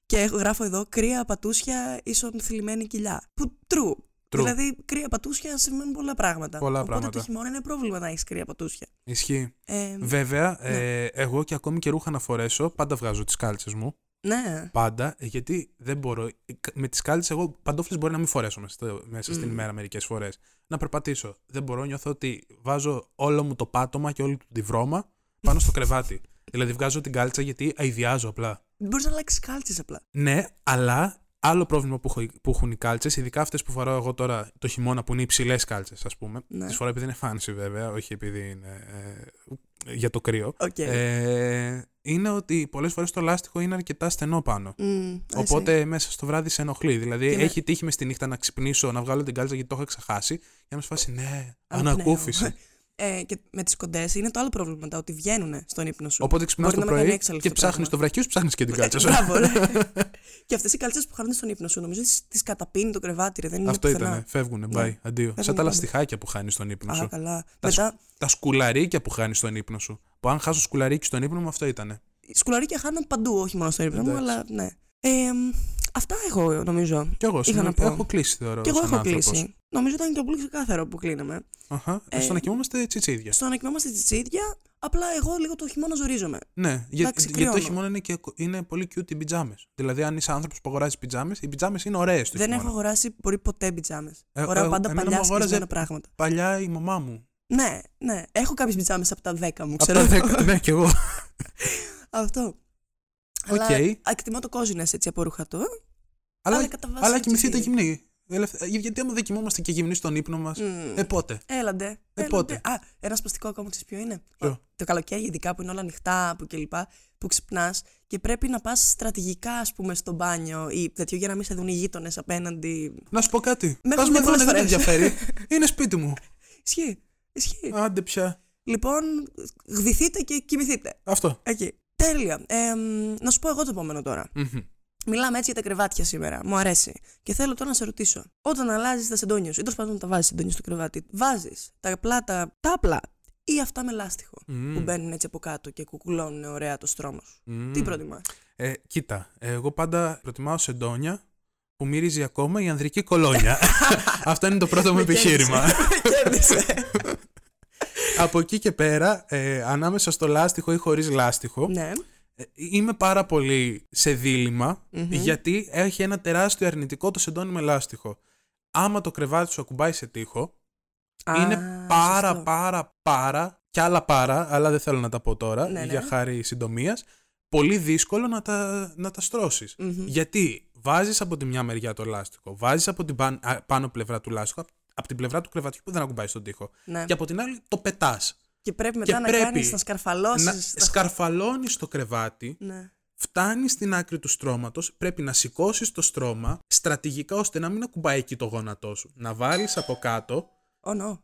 Και έχω- γράφω εδώ κρύα πατούσια ίσον θλιμμένη κοιλιά. Που true. True. Δηλαδή, κρύα πατούσια σημαίνουν πολλά πράγματα. Πολλά Οπότε πράγματα. το χειμώνα είναι πρόβλημα να έχεις κρύα πατούσια. Ισχύει. Ε, Βέβαια, ναι. ε, εγώ και ακόμη και ρούχα να φορέσω, πάντα βγάζω τις κάλτσες μου. Ναι. Πάντα, ε, γιατί δεν μπορώ. Με τις κάλτσε, εγώ παντόφλες μπορεί να μην φορέσω μέσα, στο- μέσα στην Μμ. ημέρα μερικές φορές. Να περπατήσω. Δεν μπορώ, νιώθω ότι βάζω όλο μου το πάτωμα και όλη του τη βρώμα πάνω στο κρεβάτι. δηλαδή βγάζω την κάλτσα γιατί αειδιάζω απλά. Μπορείς να αλλάξεις κάλτσες απλά. Ναι, αλλά άλλο πρόβλημα που, έχω- που έχουν οι κάλτσες, ειδικά αυτές που φοράω εγώ τώρα το χειμώνα που είναι υψηλές κάλτσες, ας πούμε. Ναι. Τις φοράω επειδή είναι fancy βέβαια, όχι επειδή είναι ε, για το κρύο. Οκ. Ε, είναι ότι πολλές φορές το λάστιχο είναι αρκετά στενό πάνω. Μμ, I see. Οπότε μέσα στο βράδυ σε ενοχλεί. Δηλαδή Και με- έχει τύχει μες στη νύχτα να ξυπνήσω, να βγάλω την κάλτσα γιατί το είχα ξεχάσει. Για να μη σε σφάξει, ναι, Αναπνέω. ανακούφιση. Ε, και με τις κοντές είναι το άλλο πρόβλημα μετά, ότι βγαίνουν στον ύπνο σου. Οπότε ξυπνάς Μπορεί το να με κάνει πρωί έξαλλο και αυτό το ψάχνεις πράγμα. το βρακί σου, ψάχνεις και την κάλτσα σου. Ε, Μπράβο, ναι. και αυτές οι κάλτσες που χάνουν στον ύπνο σου, νομίζω τις καταπίνει το κρεβάτι, ρε. Δεν είναι Αυτό πουθενά. ήταν. Φεύγουνε, Ναι. bye, αντίο. Σαν τα πάντα. λαστιχάκια που χάνεις στον ύπνο Α, σου. καλά. Τα Μετά, Τα σκουλαρίκια που χάνεις στον ύπνο σου. Που αν χάσω σκουλαρίκι στον ύπνο μου, αυτό ήταν. σκουλαρίκια χάνω παντού, όχι μόνο στον ύπνο μου, Εντάξει. αλλά ναι. Ε, μ, αυτά εγώ νομίζω. Κι εγώ Είχα σήμερα να πω. έχω κλείσει θεωρώ. Και εγώ σαν έχω άνθρωπος. κλείσει. Νομίζω ήταν και πολύ ξεκάθαρο που κλείναμε. Αχα. Ε, Στο να κοιμόμαστε τσιτσίδια. Στο να κοιμόμαστε τσιτσίδια, απλά εγώ λίγο το χειμώνα ζορίζομαι. Ναι, για, Εντάξει, γιατί το κρυώνω. χειμώνα είναι, και, είναι πολύ cute οι πιτζάμες. Δηλαδή, αν είσαι άνθρωπος που αγοράζεις πιτζάμες, οι πιτζάμες είναι ωραίες το Δεν χειμώνα. έχω αγοράσει μπορεί ποτέ πιτζάμες. Ε, Φοράω ε, πάντα εμένα μου παλιά αγόραζε- σκισμένα πράγματα. Παλιά η μαμά μου. Ναι, ναι. Έχω κάποιες πιτζάμες από τα 10 μου, Από ξέρω. τα 10. ναι, κι εγώ. Αυτό. Οκ. Αλλά εκτιμώ το κόζινε έτσι από ρούχα του. αλλά αλλά κατά βάση αλλά έτσι κοιμηθείτε είναι. γυμνοί. Ελευθε- Γιατί άμα δεν κοιμόμαστε και γυμνοί στον ύπνο μας. Μμ. Ε, πότε; Έλαντε. Ε, έλαντε. πότε; Α, ένας σπαστικό ακόμα ξέρει ποιο είναι. Ποιο; Το καλοκαίρι, ειδικά που είναι όλα ανοιχτά που κλπ. Που ξυπνάς και πρέπει να πας στρατηγικά, ας πούμε, στο μπάνιο ή τέτοιο για να μην σε δουν οι γείτονες απέναντι. Να σου πω κάτι. Με Πας έχουν με δει δούνε, πολλές δεν με φορές. ενδιαφέρει. είναι σπίτι μου. Ισχύει. Ισχύει. Άντε πια. Λοιπόν, γδυθείτε και κοιμηθείτε. Αυτό. Εκεί. Τέλεια. Ε, μ, να σου πω εγώ το επόμενο τώρα. Μμμ. Μιλάμε έτσι για τα κρεβάτια σήμερα. Μου αρέσει. Και θέλω τώρα να σε ρωτήσω. Όταν αλλάζεις τα σεντόνια σου, ή τέλος πάντων τα βάζεις σεντόνια στο κρεβάτι, βάζεις τα απλά, τα, τα απλά ή αυτά με λάστιχο Μμ. που μπαίνουν έτσι από κάτω και κουκουλώνουν ωραία το στρώμα σου; Μμ. Τι προτιμάς; Ε, κοίτα, εγώ πάντα προτιμάω σεντόνια που μυρίζει ακόμα η ανδρική κολόνια. Αυτό είναι το πρώτο μου επιχείρημα. Κέρδισε. Από εκεί και πέρα, ε, ανάμεσα στο λάστιχο ή χωρίς λάστιχο, ναι. ε, είμαι πάρα πολύ σε διλημα Μμμ. γιατί έχει ένα τεράστιο αρνητικό το σεντόνι με λάστιχο. Άμα το κρεβάτι σου ακουμπάει σε τοίχο, είναι Α, πάρα σωστό. πάρα πάρα και άλλα πάρα, αλλά δεν θέλω να τα πω τώρα Ναι, ναι. για χάρη συντομίας, πολύ δύσκολο να τα, να τα στρώσεις. Μμμ. Γιατί βάζεις από τη μια μεριά το λάστιχο, βάζεις από την πάν- α, πάνω πλευρά του λάστιχου, απ- από την πλευρά του κρεβατιού που δεν ακουμπάει στον τοίχο. Ναι. Και από την άλλη το πετάς. Και πρέπει μετά και να πρέπει κάνεις να σκαρφαλώσεις. Να σκαρφαλώνεις το κρεβάτι, Ναι. φτάνεις στην άκρη του στρώματος, πρέπει να σηκώσεις το στρώμα στρατηγικά ώστε να μην ακουμπάει εκεί το γόνατό σου. Να βάλεις από κάτω Oh no.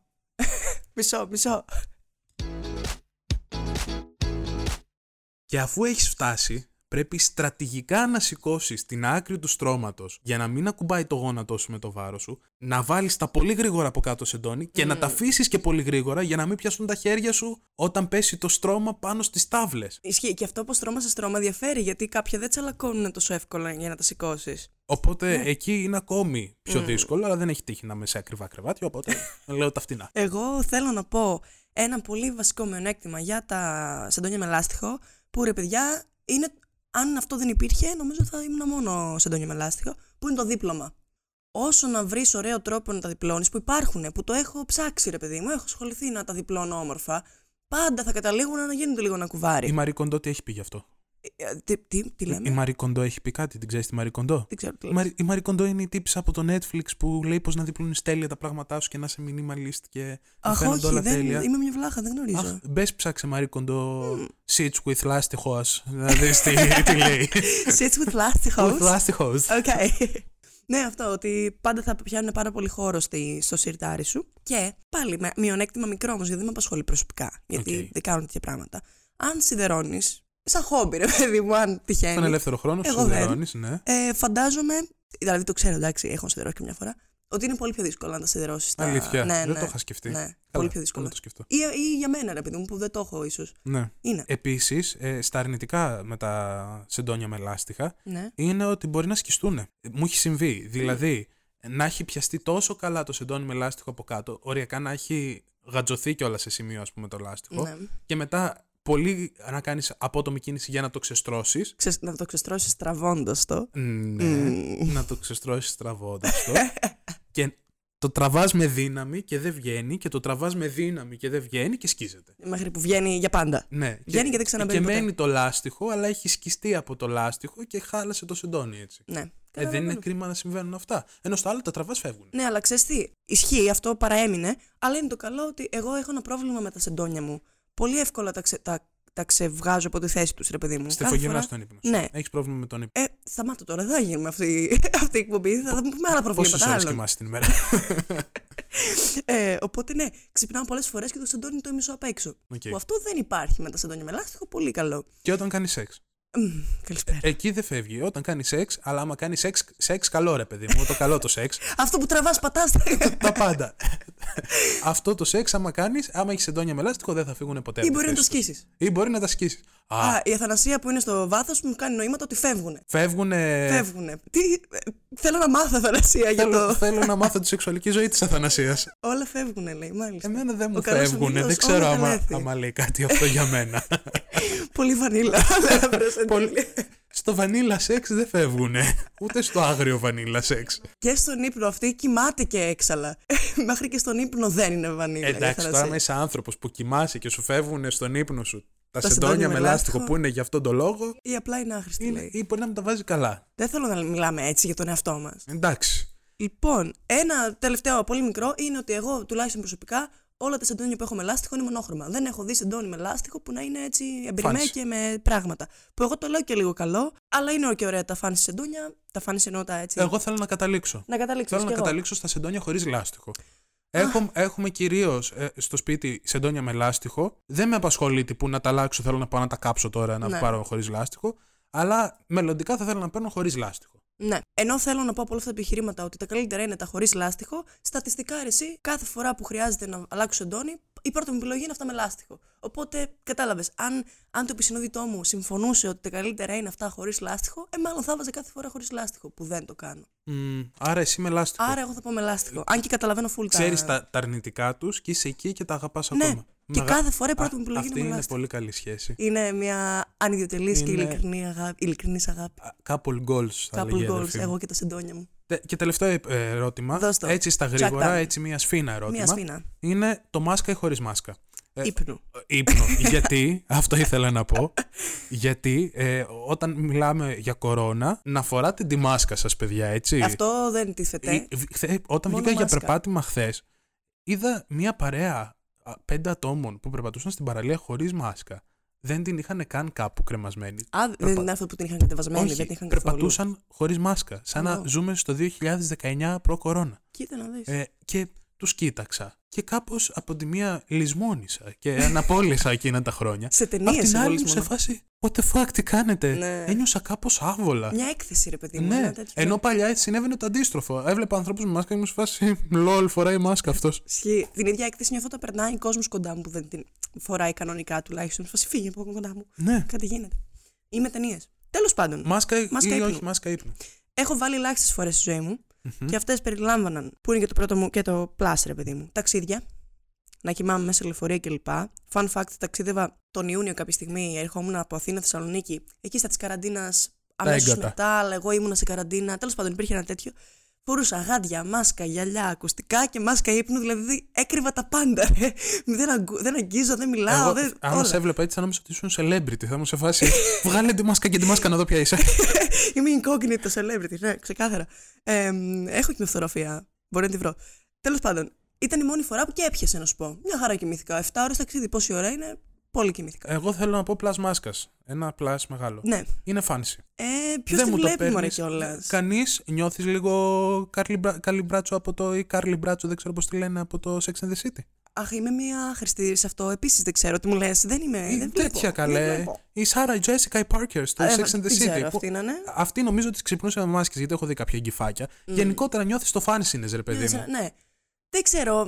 μισό, μισό. Και αφού έχεις φτάσει, πρέπει στρατηγικά να σηκώσεις την άκρη του στρώματος για να μην ακουμπάει το γόνατό σου με το βάρος σου, να βάλεις τα πολύ γρήγορα από κάτω σεντόνι και να τα αφήσεις και πολύ γρήγορα για να μην πιάσουν τα χέρια σου όταν πέσει το στρώμα πάνω στις τάβλες. Ισχύει. Και αυτό που στρώμα σε στρώμα διαφέρει γιατί κάποια δεν τσαλακώνουν τόσο εύκολα για να τα σηκώσεις. Οπότε Ναι. εκεί είναι ακόμη πιο δύσκολο, αλλά δεν έχει τύχει να είμαι σε ακριβά κρεβάτια, οπότε λέω τα φτηνά. Εγώ θέλω να πω ένα πολύ βασικό μειονέκτημα για τα σεντόνια με λάστιχο που ρε παιδιά είναι, αν αυτό δεν υπήρχε νομίζω θα ήμουν μόνο σεντόνια με λάστιχο που είναι το δίπλωμα. Όσο να βρεις ωραίο τρόπο να τα διπλώνεις, που υπάρχουν, που το έχω ψάξει ρε παιδί μου, έχω ασχοληθεί να τα διπλώνω όμορφα, πάντα θα καταλήγουν να γίνονται λίγο ένα κουβάρι. Η Μαρή Κοντό τι έχει πει γι' αυτό. Ε, Τι, τι, τι λέμε, Η Μαρή Κοντό έχει πει κάτι, την ξέρεις τη Μαρή Κοντό. δεν ξέρω τι Η λέμε. Μαρή, η Μαρή Κοντό είναι η τύψη από το Netflix που λέει πώ να διπλώνει τέλεια τα πράγματά σου και να είσαι minimalist και να Αχ, φαίνονται όχι, όλα δεν, τέλεια. είμαι μια βλάχα, δεν γνωρίζω. Αχ, μπες ψάξε Μαρή Κοντό Sits with λάστιχος Να δεις τι, τι λέει Sits with lásticos. With λάστιχος Οκ. ναι, αυτό ότι πάντα θα πιάνουν πάρα πολύ χώρο στη, στο σιρτάρι σου. Και πάλι με μειονέκτημα μικρό όμως, γιατί δεν με απασχολεί προσωπικά. Γιατί Οκ. δεν κάνω τέτοια πράγματα. Αν σιδερώνεις, σαν χόμπι, ρε παιδί μου, αν τυχαίνει. Στον ελεύθερο χρόνο σου Εγώ δεν. σιδερώνεις ναι. Ε, φαντάζομαι, δηλαδή το ξέρω, εντάξει, έχω σιδερώσει και μια φορά, ότι είναι πολύ πιο δύσκολο να τα σιδερώσεις. Αλήθεια, ναι, δεν ναι, το είχα σκεφτεί Ναι, Καλά, πολύ πιο θα δύσκολο. το σκεφτώ Ή, ή για μένα, ρε παιδί μου, που δεν το έχω ίσως. ναι. Είναι. Επίσης, ε, στα αρνητικά με τα σεντόνια με λάστιχα Ναι. είναι ότι μπορεί να σκιστούν. Ε, Μου έχει συμβεί. Δηλαδή, να έχει πιαστεί τόσο καλά το σεντόνι με λάστιχο από κάτω, οριακά να έχει γατζωθεί κιόλας σε σημείο, ας πούμε, το λάστιχο. ναι. Και μετά πολύ να κάνεις απότομη κίνηση για να το ξεστρώσεις. Ξε- να το ξεστρώσεις τραβώντας το. Ναι, να το ξεστρώσεις τραβώντας το. και Το τραβάς με δύναμη και δεν βγαίνει και το τραβάς με δύναμη και δεν βγαίνει και σκίζεται. Μέχρι που βγαίνει για πάντα. Ναι. Βγαίνει και δεν ξαναμπαίνει Και ποτέ. μένει το λάστιχο, αλλά έχει σκιστεί από το λάστιχο και χάλασε το σεντόνι έτσι. Ναι. Ε, δεν Καταλαβαίνω. είναι κρίμα να συμβαίνουν αυτά. Ενώ στο άλλο τα τραβάς φεύγουν. Ναι, αλλά ξέρεις τι. Ισχύει, αυτό παραέμεινε. Αλλά είναι το καλό ότι εγώ έχω ένα πρόβλημα με τα σεντόνια μου. Πολύ εύκολα τα, ξε, τα, τα ξεβγάζω από τη θέση τους, ρε παιδί μου. Κάθε Στεφογενά φορά- στον ύπνο. σου. Ναι. Έχεις πρόβλημα με τον ύπνο. Ε, σταμάτω τώρα, δεν θα γίνουμε αυτή, αυτή η εκπομπή. Θα, θα πούμε άλλα Πόσε προβλήματα. ώρες άλλων. κοιμάσαι την ημέρα. Ε, οπότε ναι, ξυπνάω πολλές φορές και το σεντόνι είναι το μισό απ' έξω. Οκ. Που αυτό δεν υπάρχει με τα σεντόνια με λάστιχο, πολύ καλό. και όταν κάνεις σεξ. Μμμ, καλησπέρα. Εκεί δεν φεύγει. Όταν κάνεις σεξ, αλλά άμα κάνεις σεξ, σεξ καλό ρε παιδί μου, το καλό το σεξ. Αυτό που τραβάς, πατάς. τα πάντα. Αυτό το σεξ, άμα κάνεις, άμα έχεις σεντόνια με λάστιχο, δεν θα φύγουν ποτέ. ή από τη μπορεί να το θέση τους. σκίσεις. Ή μπορεί να τα σκίσεις. Α, Α, η Αθανασία που είναι στο βάθος μου κάνει νοήματα ότι φεύγουν. φεύγουν. Φεύγουν. Τι, ε, θέλω να μάθω αθανασία για Θέλω, το. θέλω να μάθω τη σεξουαλική ζωή της Αθανασίας. Όλα φεύγουν, λέει, μάλιστα. Εμένα δεν μου Ο καλός φεύγουν. ήλιος Δεν ξέρω όλα άμα, καλέθη. άμα λέει κάτι αυτό για μένα. Πολύ βανίλα. Πολύ- στο βανίλα σεξ δεν φεύγουν. Ούτε στο άγριο βανίλα σεξ. και στον ύπνο αυτή κοιμάται και έξαλα. Μέχρι και στον ύπνο δεν είναι βανίλα. η Εντάξει, τώρα αθανασία. άμα είσαι άνθρωπος που κοιμάσαι και σου φεύγουν στον ύπνο σου τα, Τα σεντόνια σεντόνια με με λάστιχο λάστιχο. που είναι για αυτόν τον λόγο, Ή απλά είναι άχρηστη, είναι, λέει. ή μπορεί να μην τα βάζει καλά. Δεν θέλω να μιλάμε έτσι για τον εαυτό μας. Εντάξει. Λοιπόν, ένα τελευταίο πολύ μικρό είναι ότι εγώ τουλάχιστον προσωπικά όλα τα σεντόνια που έχω με λάστιχο είναι μονόχρωμα. Δεν έχω δει σεντόνι με λάστιχο που να είναι έτσι εμπειρημέ Fancy. και με πράγματα. Που εγώ το λέω και λίγο καλό, αλλά είναι και ωραία τα φάνη σεντόνια. Τα φάνη εννοώ τα έτσι. Εγώ θέλω να καταλήξω. Να καταλήξω. Θέλω να καταλήξω στα σεντόνια χωρίς λάστιχο. Έχω, έχουμε κυρίως στο σπίτι σεντόνια με λάστιχο. Δεν με απασχολεί τύπου να τα αλλάξω. Θέλω να πάω να τα κάψω τώρα να Ναι. πάρω χωρίς λάστιχο. Αλλά μελλοντικά θα θέλω να παίρνω χωρίς λάστιχο. Ναι. Ενώ θέλω να πω από όλα αυτά τα επιχειρήματα ότι τα καλύτερα είναι τα χωρίς λάστιχο, στατιστικά ρε, εσύ κάθε φορά που χρειάζεται να αλλάξω σεντόνι, η πρώτη μου επιλογή είναι αυτά με λάστιχο. Οπότε κατάλαβες, αν, αν το επισυνόδητό μου συμφωνούσε ότι τα καλύτερα είναι αυτά χωρίς λάστιχο, ε, μάλλον θα βάζα κάθε φορά χωρίς λάστιχο, που δεν το κάνω. Μμ, άρα εσύ με λάστιχο. Άρα εγώ θα πω με λάστιχο. Αν και καταλαβαίνω full τα. Ξέρει τα, τα αρνητικά τους και είσαι εκεί και τα αγαπάς Ναι. ακόμα. Και Με κάθε φορά η πρώτη Α, μου επιλογή Αυτή είναι με είναι λάστιχο. πολύ καλή σχέση. Είναι μια ανιδιοτελής και Είναι- ειλικρινή αγάπη. Ειλικρινής αγάπη. Α, Couple goals θα Couple λέγει η goals, αδερφή μου. εγώ και τα σεντόνια μου. Τε- Και τελευταίο ε, ερώτημα. Δώσ' το. Έτσι στα Jack γρήγορα, down. έτσι μια σφίνα ερώτημα. Μια σφίνα. Είναι το μάσκα ή χωρίς μάσκα; Ε, Ύπνου. Ύπνο. Γιατί, αυτό ήθελα να πω. Γιατί ε, όταν μιλάμε για κορώνα, να φοράτε τη μάσκα σας, παιδιά, έτσι. Αυτό δεν τίθεται. Ε, β- χθε- όταν Μόνο βγήκα για μάσκα. περπάτημα χθες, είδα μια παρέα α, πέντε ατόμων που περπατούσαν στην παραλία χωρίς μάσκα. Δεν την είχαν καν κάπου κρεμασμένη. Α, δεν περπα- είναι αυτό που την είχαν κατεβασμένη, Όχι, δεν την είχαν καθόλου. περπατούσαν χωρίς μάσκα. Σαν να Ω. ζούμε στο 2019 προ-κορώνα. Κοίτα να δεις. Ε, και τους κοίταξα. Και κάπως από τη μία λησμόνησα και αναπόλυσα εκείνα τα χρόνια. σε Απ' ταινίες την άλλη μου σε φάση, what the fuck, τι κάνετε; Ναι. Ένιωσα κάπως άβολα. Μια έκθεση, ρε παιδί μου. Ναι, ένα τέτοιο. ενώ παλιά έτσι συνέβαινε το αντίστροφο. Έβλεπα ανθρώπους με μάσκα και μου σε φάση, λol, φοράει μάσκα αυτός. Ισχύει. Την ίδια έκθεση νιώθω όταν περνάει κόσμος κοντά μου που δεν την φοράει κανονικά τουλάχιστον. Φάση φύγει από κοντά μου. Ναι. Κάτι γίνεται. Ή με ταινίες. Τέλος πάντων, Μάσκα, Μάσκα ή ύπνου. όχι μάσκα ύπνου. έχω βάλει ελάχιστες φορές στη ζωή μου και αυτές περιλάμβαναν, που είναι και το πρώτο μου και το plus, ρε παιδί μου, ταξίδια. Να κοιμάμαι μέσα σε λεωφορεία κλπ. Fun fact, ταξίδευα τον Ιούνιο κάποια στιγμή, ερχόμουν από Αθήνα Θεσσαλονίκη, εκεί στα της καραντίνας αμέσως έγκατα. μετά, αλλά εγώ ήμουνα σε καραντίνα. Τέλος πάντων, υπήρχε ένα τέτοιο. Φορούσα γάντια, μάσκα, γυαλιά, ακουστικά και μάσκα ύπνου, δηλαδή έκρυβα τα πάντα. Ρε. Δεν, αγκου- δεν αγγίζω, δεν μιλάω. Εγώ, δεν, άμα όλα. σε έβλεπα έτσι, θα νόμιζα ότι ήσουν celebrity. Θα μου σε φάση, βγάλε τη μάσκα και τη μάσκα να δω ποια είσαι. Είμαι incognito celebrity, ναι, ξεκάθαρα. Ε, μ, έχω και μια φωτογραφία. Μπορεί να τη βρω. Τέλος πάντων, ήταν η μόνη φορά που και έπιασε να σου πω. Μια χαρά κοιμήθηκα. 7 ώρες ταξίδι, πόση ώρα είναι. Πολύ κοιμήθηκα. Εγώ θέλω να πω plus μάσκας. Ένα plus μεγάλο. Ναι. Είναι fancy. Ε, Ποιος Δεν τη μου το βλέπει, μωρέ παίρνεις. κιόλας; Κανείς νιώθεις λίγο Κάρλι Μπράτσο από το. ή Κάρλι Μπράτσο, δεν ξέρω πώς τη λένε, από το Sex and the City. Αχ, είμαι μια άχρηστη σε αυτό. Επίσης δεν ξέρω τι μου λες. Δεν είμαι. Ή Ε, δεν βλέπω. τέτοια Δεν καλέ. βλέπω. Η Σάρα Jessica η Parker στο Ε, Sex and the δεν City. ξέρω, που- αυτή να είναι. Αυτή νομίζω ότι ξυπνούσε με μάσκες γιατί έχω δει κάποια εγκυφάκια. Γενικότερα νιώθεις το fanciness, ρε παιδί Ναι, μου. ναι. Δεν ξέρω.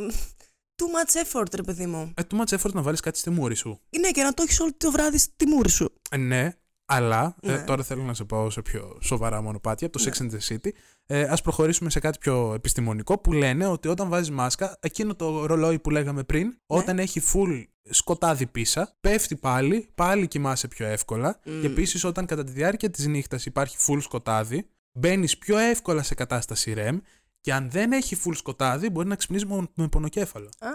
Too much effort, ρε παιδί μου. Ε, too much effort να βάλεις κάτι στη μούρη σου. Ναι, και να το έχεις όλο το βράδυ στη μούρη σου. Ε, ναι, αλλά ε, Ναι. τώρα θέλω να σε πάω σε πιο σοβαρά μονοπάτια από το Sex and the City. Ε, ας προχωρήσουμε σε κάτι πιο επιστημονικό που λένε ότι όταν βάζεις μάσκα, εκείνο το ρολόι που λέγαμε πριν, Ναι. όταν έχει full σκοτάδι πίσα, πέφτει πάλι, πάλι κοιμάσαι πιο εύκολα και επίσης όταν κατά τη διάρκεια της νύχτας υπάρχει full σκοτάδι, μπαίνεις πιο εύκολα σε κατάσταση REM Και αν δεν έχει full σκοτάδι, μπορεί να ξυπνήσει μόνο με πονοκέφαλο. Α,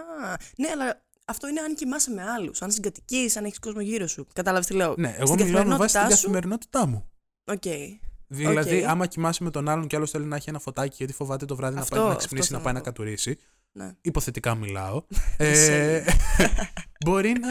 ναι, αλλά αυτό είναι αν κοιμάσαι με άλλους. Αν συγκατοικείς, αν έχεις κόσμο γύρω σου. Κατάλαβες τι λέω. Ναι, εγώ Στην μιλάω με βάση την καθημερινότητά σου- καθημερινότητά μου. Οκ. Δηλαδή, Οκ. άμα κοιμάσαι με τον άλλον και άλλος θέλει να έχει ένα φωτάκι γιατί φοβάται το βράδυ Αυτό- να πάει να αυτό ξυπνήσει να θέλω πάει να να πω. κατουρήσει. Ναι. Υποθετικά μιλάω. ε, μπορεί να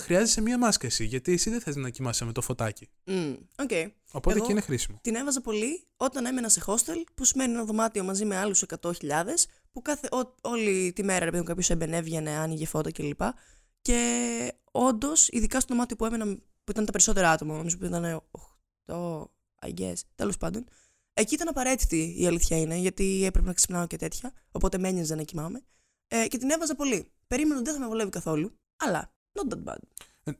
χρειάζεσαι μία μάσκα εσύ, γιατί εσύ δεν θες να κοιμάσαι με το φωτάκι. Μμ, Οκ. Οπότε Εγώ- και είναι χρήσιμο. Την έβαζα πολύ όταν έμενα σε hostel, που σημαίνει ένα δωμάτιο μαζί με άλλους 100.000, που κάθε, ό, όλη τη μέρα, ρε παιδί μου, κάποιος έμπαινε, έβγαινε, άνοιγε φώτα κλπ. Και όντως, ειδικά στο δωμάτιο που έμενα, που ήταν τα περισσότερα άτομα, νομίζω που ήταν 8, I guess, τέλος πάντων. Εκεί ήταν απαραίτητη η αλήθεια είναι, γιατί έπρεπε να ξυπνάω και τέτοια. Οπότε με ένοιαζε να κοιμάμαι. Ε, και την έβαζα πολύ. Περίμενα ότι δεν θα με βολεύει καθόλου, αλλά not that bad.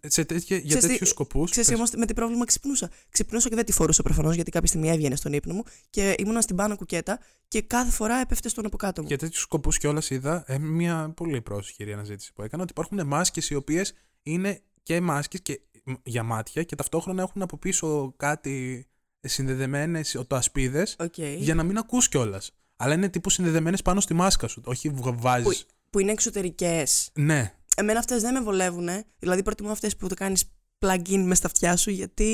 Ε, Σε τέτοια, για Ξέρεις τι- τέτοιους σκοπούς. Ξέρεις όμως με τι πρόβλημα ξυπνούσα. Ξυπνούσα και δεν τη φορούσα προφανώς γιατί κάποια στιγμή έβγαινε στον ύπνο μου και ήμουνα στην πάνω κουκέτα και κάθε φορά έπεφτε στον από κάτω μου. Για τέτοιους σκοπούς κιόλας είδα ε, μια πολύ πρόσχερη αναζήτηση που έκανα ότι υπάρχουν μάσκες οι οποίες είναι και μάσκες και, μ, για μάτια και ταυτόχρονα έχουν από πίσω κάτι συνδεδεμένες οτοασπίδες Οκ. για να μην ακούς κιόλας. Αλλά είναι τύπου συνδεδεμένες πάνω στη μάσκα σου. Όχι βάζεις. Που, που είναι εξωτερικές. Ναι. Εμένα αυτές δεν με βολεύουν. Δηλαδή προτιμώ αυτές που το κάνεις plug-in μες στα αυτιά σου γιατί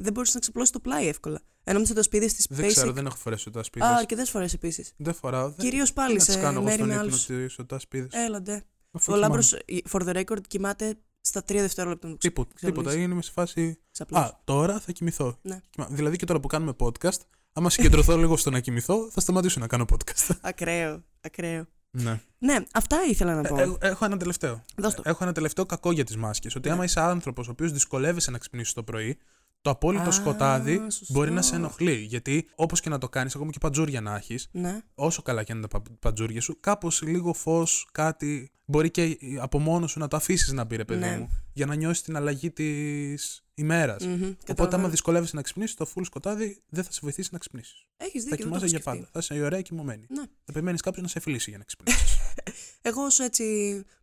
δεν μπορείς να ξαπλώσεις στο πλάι εύκολα. Ενώ με τις ωτοασπίδες τις Δεν basic. ξέρω, δεν έχω φορέσει ωτοασπίδες. Α, αρκετές φορές επίσης. Δεν φοράω. Δεν... Κυρίως πάλι να τις σε κάνω εγώ μέρη στον με ύπνο άλλου. τις ωτοασπίδες. Έλαντε. Αφού Ο κοιμάμαι. Λάμπρος, for the record, κοιμάται στα 3 δευτερόλεπτα του Τίποτα, τίποτα. Είναι σε φάση. ξαπλώσει. Α, τώρα θα κοιμηθώ. Ναι. Κοιμά- Δηλαδή και τώρα που κάνουμε podcast, άμα συγκεντρωθώ λίγο στο να κοιμηθώ, θα σταματήσω να κάνω podcast. Ακραίο. Ακραίο. Ναι. Ναι, αυτά ήθελα να πω. Ε, ε, έχω ένα τελευταίο. Δώσ' το. Έχω ένα τελευταίο κακό για τις μάσκες. Ότι Ναι. άμα είσαι άνθρωπος ο οποίος δυσκολεύεσαι να ξυπνήσεις το πρωί, το απόλυτο Α, σκοτάδι σωστό. μπορεί να σε ενοχλεί. Γιατί όπως και να το κάνεις, ακόμα και παντζούρια να έχεις, Ναι. όσο καλά και αν είναι τα πα- παντζούρια σου, κάπως λίγο φως, κάτι. Μπορεί και από μόνος σου να το αφήσεις να μπει, ρε παιδί Ναι. μου, για να νιώσεις την αλλαγή της ημέρας. Μμμ, Οπότε, καταλαβαίνω. άμα δυσκολεύεσαι να ξυπνήσεις, το full σκοτάδι δεν θα σε βοηθήσει να ξυπνήσεις. Έχεις Θα δίκιο, δεν το κοιμάσαι έχω για σκεφτεί. πάντα. Θα είσαι ωραία κοιμωμένη. Ναι. Θα περιμένεις κάποιο να σε φιλήσει για να ξυπνήσεις. Εγώ όσο έτσι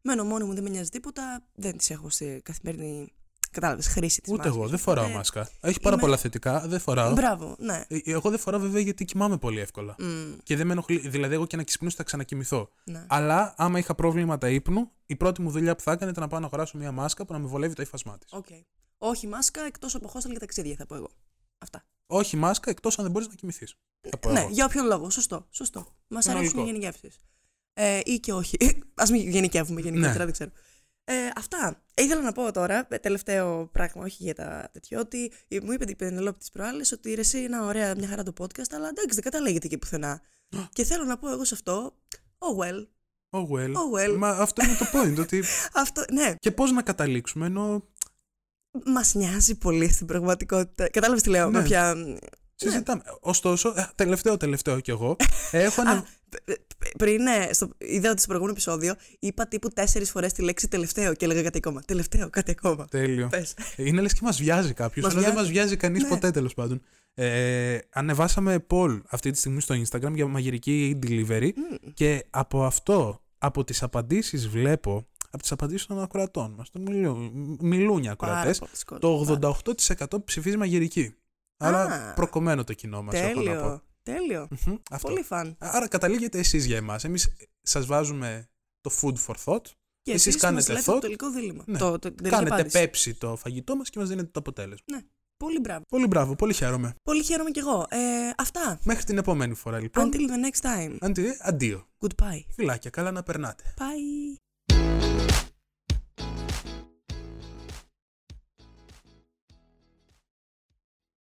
μένω μόνη μου, δεν με νοιάζει τίποτα, δεν τις έχω σε καθημερινή, κατάλαβες, χρήση της Ούτε μάσκας. εγώ. Δεν φοράω Ε, μάσκα. Έχει πάρα είμαι- πολλά θετικά. Δεν φοράω. Μπράβο, ναι. Ε, Εγώ δεν φοράω βέβαια γιατί κοιμάμαι πολύ εύκολα. Μμ, Και δεν με ενοχλεί. Δηλαδή, εγώ και να ξυπνήσω θα ξανακοιμηθώ. ναι. Αλλά άμα είχα προβλήματα ύπνου, η πρώτη μου δουλειά που θα έκανε ήταν να πάω να αγοράσω μια μάσκα που να με βολεύει το ύφασμά της. Οκ. Όχι μάσκα εκτός από hostel και ταξίδια θα πω εγώ. Αυτά. Όχι μάσκα εκτός αν δεν μπορείς να κοιμηθείς. Ναι, για όποιον λόγο. Σωστό. Σωστό. Μας Είναι αρέσουν οι λογικό. γενικεύσεις. Ε, ή και όχι. Α μην γενικεύουμε γενικότερα, Ναι. δεν ξέρω. Ε, αυτά. Ήθελα να πω τώρα, ε, τελευταίο πράγμα, όχι για τα τέτοια, ότι ε, μου είπε την Πενελόπη της προάλλες ότι ρε, εσύ είναι ωραία, μια χαρά το podcast, αλλά εντάξει, δεν καταλέγεται και πουθενά. και θέλω να πω εγώ σε αυτό, oh well. Oh well. Oh well. Μα αυτό είναι το point. ότι... Αυτό, ναι, Και πώς να καταλήξουμε, ενώ μας νοιάζει πολύ στην πραγματικότητα. Κατάλαβες τι λέω, Ναι. με ποια. Συζητάμε. Ωστόσο, ε, τελευταίο, τελευταίο κι εγώ. Έχω ένα. Α, π- π- πριν, ε, στο, είδα ότι στο προηγούμενο επεισόδιο είπα τύπου τέσσερις φορές τη λέξη τελευταίο και έλεγα κάτι ακόμα. Τελευταίο, κάτι ακόμα. Τέλειο. Πες. Είναι λες και μας βιάζει κάποιος, Μας αλλά δεν βιάζει. μας βιάζει κανείς Ναι. ποτέ τέλος πάντων. Ε, ανεβάσαμε poll αυτή τη στιγμή στο Instagram για μαγειρική delivery Μμ. και από αυτό, από τις απαντήσεις βλέπω, από τις απαντήσεις των ακροατών μας, των μιλού, μιλούν οι ακροατές, Πάρα πολύ σκόρ. το 88% ψηφίζει μαγειρική. Άρα Α. προκομμένο το κοινό μας, έχω να πω. Τέλειο. Τέλειο. Μμμ, αυτό. Πολύ φαν. Άρα καταλήγετε εσείς για εμάς. Εμείς σας βάζουμε το food for thought, Και Εσείς εσείς κάνετε μας λέτε thought. το τελικό δίλημα. Ναι. Το, το, την τελική κάνετε απάντηση. πέψη το φαγητό μας και μας δίνετε το αποτέλεσμα. Πολύ μπράβο. Πολύ μπράβο, πολύ χαίρομαι. Πολύ χαίρομαι κι εγώ. Ε, αυτά. Μέχρι την επόμενη φορά λοιπόν. Until the next time. Αντι- Αντίο. Goodbye. Φιλάκια, καλά να περνάτε. Bye.